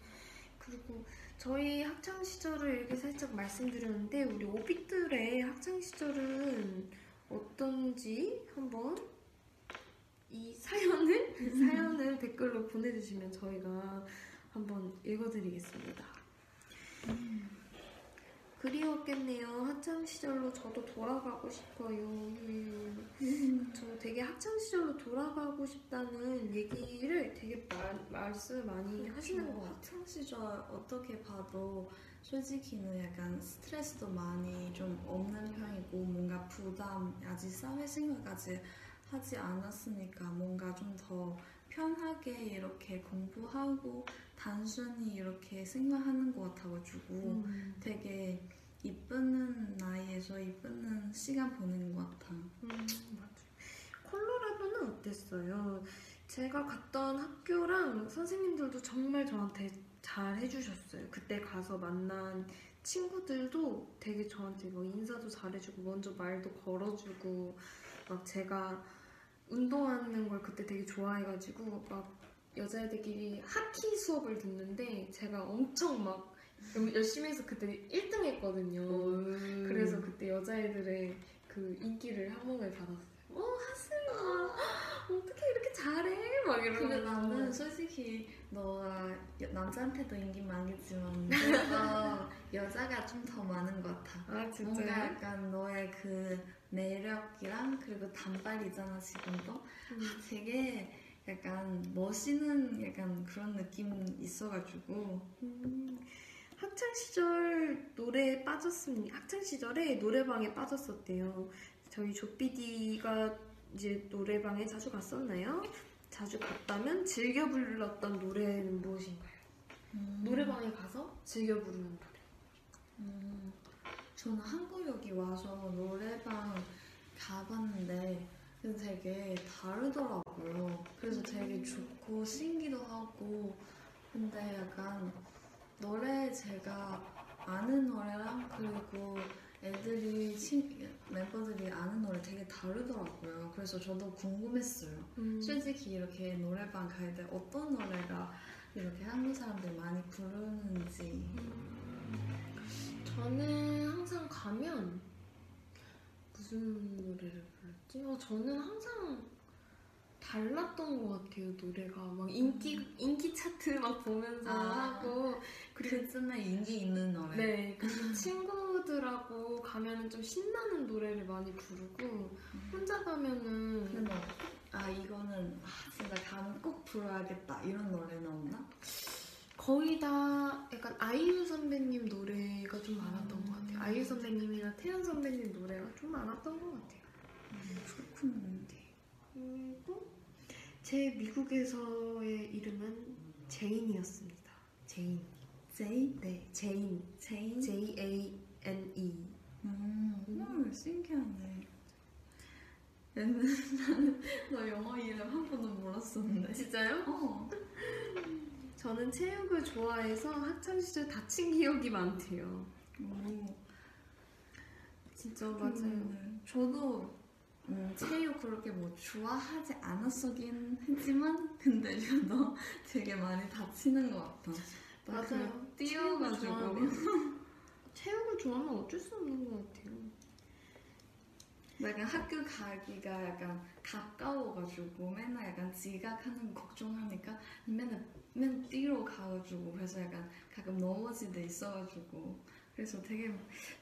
그리고 저희 학창 시절을 이렇게 살짝 말씀드렸는데 우리 오빛들의 학창 시절은 어떤지 한번 이 사연을 사연을 댓글로 보내주시면 저희가 한번 읽어드리겠습니다. 그리웠겠네요. 학창 시절로 저도 돌아가고 싶어요. 음, 저 되게 학창 시절로 돌아가고 싶다는 얘기를 되게 말, 말씀을 많이 하시는 것 같아요. 학창 시절 어떻게 봐도 솔직히는 약간 스트레스도 많이 좀 없는 편이고 뭔가 부담 아직 사회 생활까지 하지 않았으니까 뭔가 좀 더 편하게 이렇게 공부하고 단순히 이렇게 생활하는 것 같아가지고 음. 되게 이쁘는 나이에서 이쁘는 시간 보내는 것 같아. 음, 맞아요. 콜로라도는 어땠어요? 제가 갔던 학교랑 선생님들도 정말 저한테 잘 해주셨어요. 그때 가서 만난 친구들도 되게 저한테 뭐 인사도 잘해주고 먼저 말도 걸어주고 막 제가 운동하는 걸 그때 되게 좋아해가지고 막 여자애들끼리 하키 수업을 듣는데 제가 엄청 막 열심히 해서 그때 1등 했거든요. 그래서 그때 여자애들의 그 인기를 한 몸에 받았어요. 어, 하슬아, 어떻게 이렇게 잘해? 막 근데 이러면서. 나는 솔직히 너가 여- 남자한테도 인기 많겠지만 너가 여자가 좀 더 많은 것 같아. 아, 뭔가 진짜요? 약간 너의 그 매력이랑 그리고 단발이잖아 지금도 음. 되게 약간 멋있는 약간 그런 느낌 있어가지고 음, 학창 시절 노래에 빠졌습니다. 학창 시절에 노래방에 빠졌었대요. 저희 조피디가 이제 노래방에 자주 갔었나요? 자주 갔다면 즐겨 불렀던 노래는 무엇인가요? 노래방에 가서 즐겨 부르는 노래. 음, 저는 한국 여기 와서 노래방 가봤는데 근데 되게 다르더라고요. 그래서 되게 좋고 신기도 하고 근데 약간 노래 제가 아는 노래랑 그리고 애들이 친, 멤버들이 아는 노래 되게 다르더라고요. 그래서 저도 궁금했어요. 음. 솔직히 이렇게 노래방 갈 때 어떤 노래가 이렇게 한국 사람들 많이 부르는지 저는 항상 가면 무슨 노래를 어, 저는 항상 달랐던 것 같아요 노래가 막 인기 인기 차트 막 보면서 아. 하고 그리고 그쯤에 인기 있는 노래. 네 그리고 친구들하고 가면은 좀 신나는 노래를 많이 부르고 혼자 가면은 근데 아 이거는 아, 진짜 가면 꼭 불러야겠다 이런 노래는 없나? 거의 다 약간 아이유 선배님 노래가 좀 많았던 것 같아요. 아이유 선배님이나 태연 선배님 노래가 좀 많았던 것 같아요. 그렇군. 그리고 제 미국에서의 이름은 제인이었습니다. 제인. 제이? 네, 제인. 제인? J A N E. 음, 헐 신기하네. 나는 너 영어 이름 한 번도 몰랐었는데. 진짜요? 어. 저는 체육을 좋아해서 학창 시절 다친 기억이 많대요. 오. 진짜 음, 저도 음, 체육 그렇게 뭐 좋아하지 않았었긴 했지만 근데 저도 되게 많이 다치는 것 같아. 나 맞아요. 그 뛰어가지고 체육을 체육을 좋아하면 어쩔 수 없는 것 같아요. 약간 학교 가기가 약간 가까워가지고 맨날 약간 지각하는 거 걱정하니까 맨날 맨 뛰러 가가지고 그래서 약간 가끔 넘어질 때 있어가지고 그래서 되게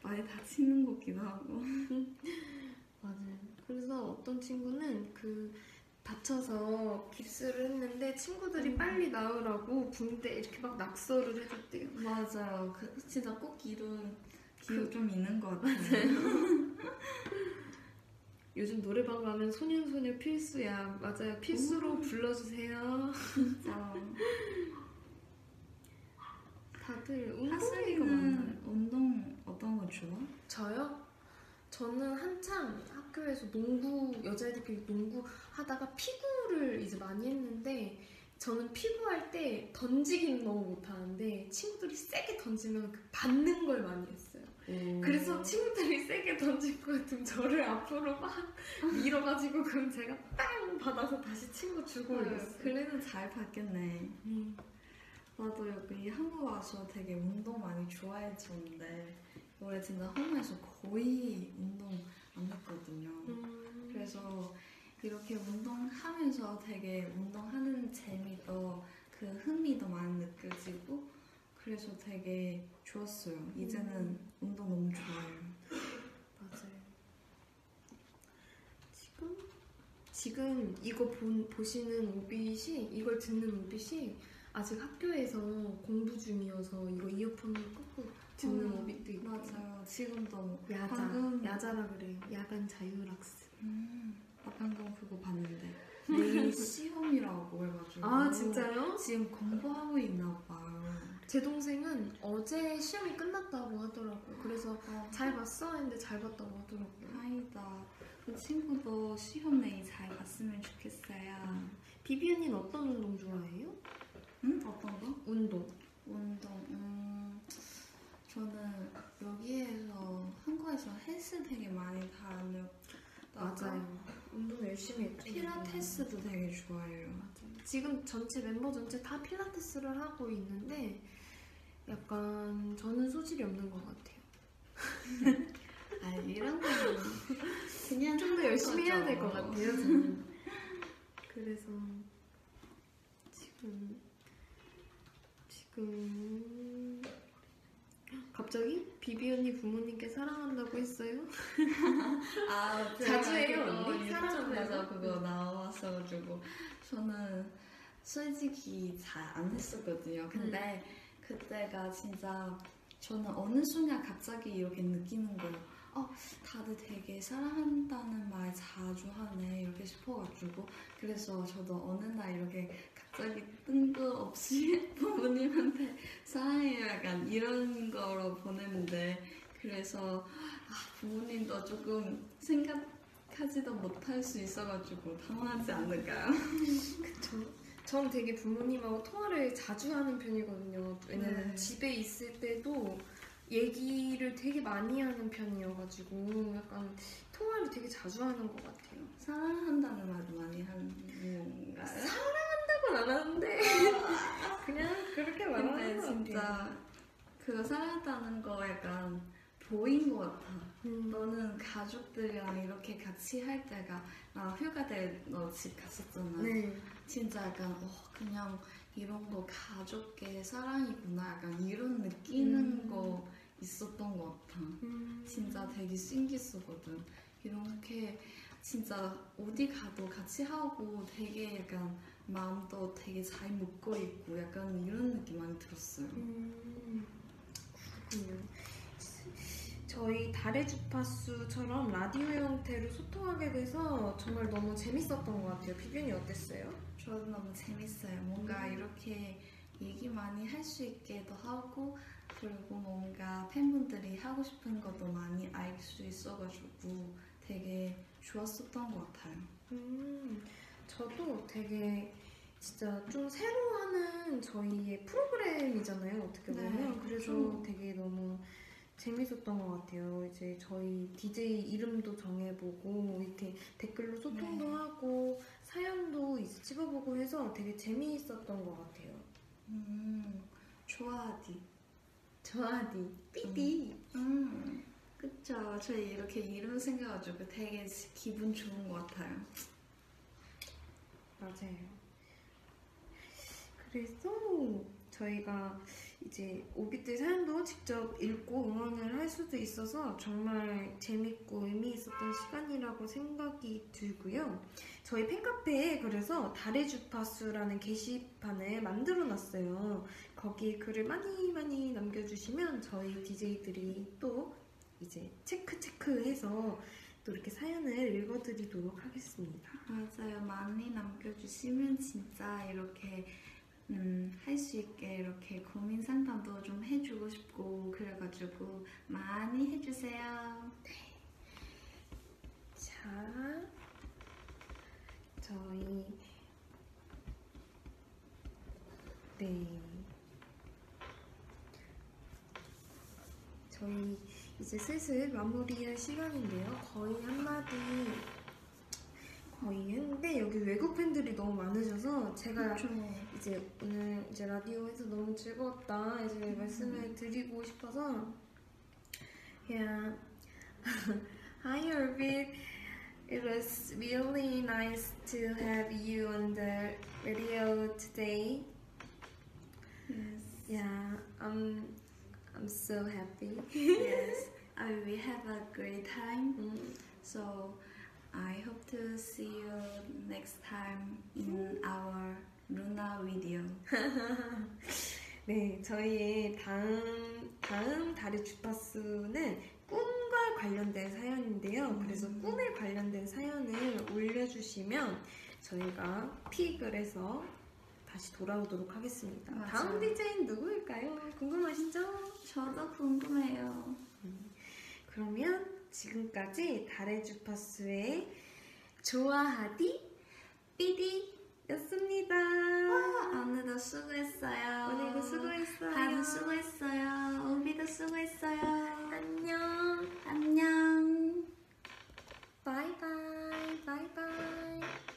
많이 다치는 것 같기도 하고 맞아요. 그래서 어떤 친구는 그 다쳐서 깁스를 했는데 친구들이 음. 빨리 나으라고 붕대 이렇게 막 낙서를 해줬대요. 맞아요. 그 진짜 꼭 기도 그- 좀 있는 것 같아요. 요즘 노래방 가면 소년소녀 필수야. 맞아요. 필수로 불러주세요. 진짜. 다들 운동이가 많아요. 운동 어떤 거 좋아? 저요? 저는 한창 학교에서 농구 여자애들끼리 농구 하다가 피구를 이제 많이 했는데 저는 피구할 때 던지기는 너무 못하는데 친구들이 세게 던지면 그 받는 걸 많이 했어요. 그래서 친구들이 세게 던질 것 같으면 저를 앞으로 막 밀어가지고 그럼 제가 빵 받아서 다시 친구 주고 올렸어요. 그래도 잘 봤겠네. 음. 나도 여기 한국 와서 되게 운동 많이 좋아했었는데 올해 진짜 홈에서 거의 운동 안 했거든요. 음. 그래서 이렇게 운동하면서 되게 운동하는 재미도 그 흥미도 많이 느껴지고 그래서 되게 좋았어요. 이제는 운동 너무 좋아요. 맞아요. 지금 지금 이거 본, 보시는 오빛이 이걸 듣는 오빛이 아직 학교에서 공부 중이어서 이거 이어폰을 꽂고 듣는 음, 오빛도 있고 맞아요. 지금도 야자 방금- 야자라 그래요. 야간 자율학습. 음, 나 방금 그거 봤는데 내일 시험이라고 해가지고 아 진짜요? 지금 공부하고 있나 봐요. 제 동생은 어제 시험이 끝났다고 하더라고요. 그래서 잘 봤어 했는데 잘 봤다고 하더라고요. 다행이다. 그 친구도 시험 내일 잘 봤으면 좋겠어요. 비비 언니는 어떤 운동 좋아해요? 응? 어떤 거? 운동. 운동. 음, 저는 여기에서 한국에서 헬스 되게 많이 다녔다가 운동 열심히 했죠. 필라테스도 되게 좋아해요. 맞아요. 지금 전체 멤버 전체 다 필라테스를 하고 있는데 약간 저는 소질이 없는 것 같아요. 아 이런 거는 그냥 좀 더 열심히 해야 될 것. 같아요. 저는. 그래서 지금 지금 갑자기 비비 언니 부모님께 사랑한다고 했어요? 아, 자주 해요, 언니? 사랑한다고? 그거 나왔어가지고 저는 솔직히 잘 안 했었거든요. 근데 그때가 진짜 저는 어느 순간 갑자기 이렇게 느끼는 거예요. 어, 다들 되게 사랑한다는 말 자주 하네 이렇게 싶어가지고 그래서 저도 어느 날 이렇게 갑 자기 뜬금없이 부모님한테 사랑해요 약간 이런 거로 보냈는데 그래서 아, 부모님도 조금 생각하지도 못할 수 있어가지고 당황하지 않을까요? 그쵸. 전 되게 부모님하고 통화를 자주 하는 편이거든요. 왜냐면 네. 집에 있을 때도 얘기를 되게 많이 하는 편이어가지고 약간 통화를 되게 자주 하는 것 같아요. 사랑한다는 말도 많이 하는 건가요? 한 다고는 안 하는데 그냥 그렇게 말하는 같아요. 진짜 그거 사랑한다는 거 약간 보인 것 같아. 음. 너는 가족들이랑 이렇게 같이 할 때가 나 휴가 때 너 집 갔었잖아. 네. 진짜 약간 어 그냥 이런 거 가족의 사랑이구나 약간 이런 느끼는 음. 거 있었던 것 같아. 음. 진짜 되게 신기했거든. 이렇게 진짜 어디 가도 같이 하고 되게 약간 마음도 되게 잘 묶어 있고 약간 이런 느낌 많이 들었어요. 음, 그렇군요. 저희 달의 주파수처럼 라디오 형태로 소통하게 돼서 정말 너무 재밌었던 것 같아요. 비변이 어땠어요? 저도 너무 재밌어요. 뭔가 음. 이렇게 얘기 많이 할 수 있게도 하고 그리고 뭔가 팬분들이 하고 싶은 것도 많이 알 수 있어가지고 되게 좋았었던 것 같아요. 음, 저도 되게 진짜 좀 새로 하는 저희의 프로그램이잖아요. 어떻게 네, 보면. 그래서 그렇죠. 되게 너무 재밌었던 것 같아요. 이제 저희 DJ 이름도 정해보고 이렇게 댓글로 소통도 네. 하고 사연도 이제 찍어보고 해서 되게 재미있었던 것 같아요. 음, 좋아하디. 저하디 삐디 음, 그쵸. 저희 이렇게 이름 생겨가지고 되게 기분 좋은 것 같아요. 맞아요. 그래서 저희가 이제 오기때 사연도 직접 읽고 응원을 할 수도 있어서 정말 재밌고 의미 있었던 시간이라고 생각이 들고요. 저희 팬카페에 그래서 달의 주파수라는 게시판을 만들어 놨어요. 거기에 글을 많이 많이 남겨주시면 저희 DJ들이 또 이제 체크 체크해서 또 이렇게 사연을 읽어드리도록 하겠습니다. 맞아요. 많이 남겨주시면 진짜 이렇게 음, 할 수 있게 이렇게 고민 상담도 좀 해주고 싶고 그래가지고 많이 해주세요. 자, 저희 네, 저희 이제 슬슬 마무리할 시간인데요. 거의 한마디 거의 했는데 여기 외국 팬들이 너무 많으셔서 제가 좀 이제 오늘 이제 라디오에서 너무 즐거웠다 이제 말씀을 드리고 싶어서 yeah hi Orbit it was really nice to have you on the radio today. Yes, yeah I'm I'm so happy yes. I will have a great time. 음, So I hope to see you next time in our Luna video. 네, 저희의 다음 다음 달의 주파수는 꿈과 관련된 사연인데요. 그래서 음. 꿈에 관련된 사연을 올려주시면 저희가 픽을 해서 다시 돌아오도록 하겠습니다. 맞아. 다음 디자인 누구일까요? 궁금하시죠? 저도 궁금해요. 음, 그러면 지금까지 달의 주파수의 좋아하디 삐디였습니다. 와, 오늘도 수고했어요. 오늘도 수고했어요. 다들 수고했어요. 오비도 수고했어요. 안녕. 안녕. 바이바이. 바이바이.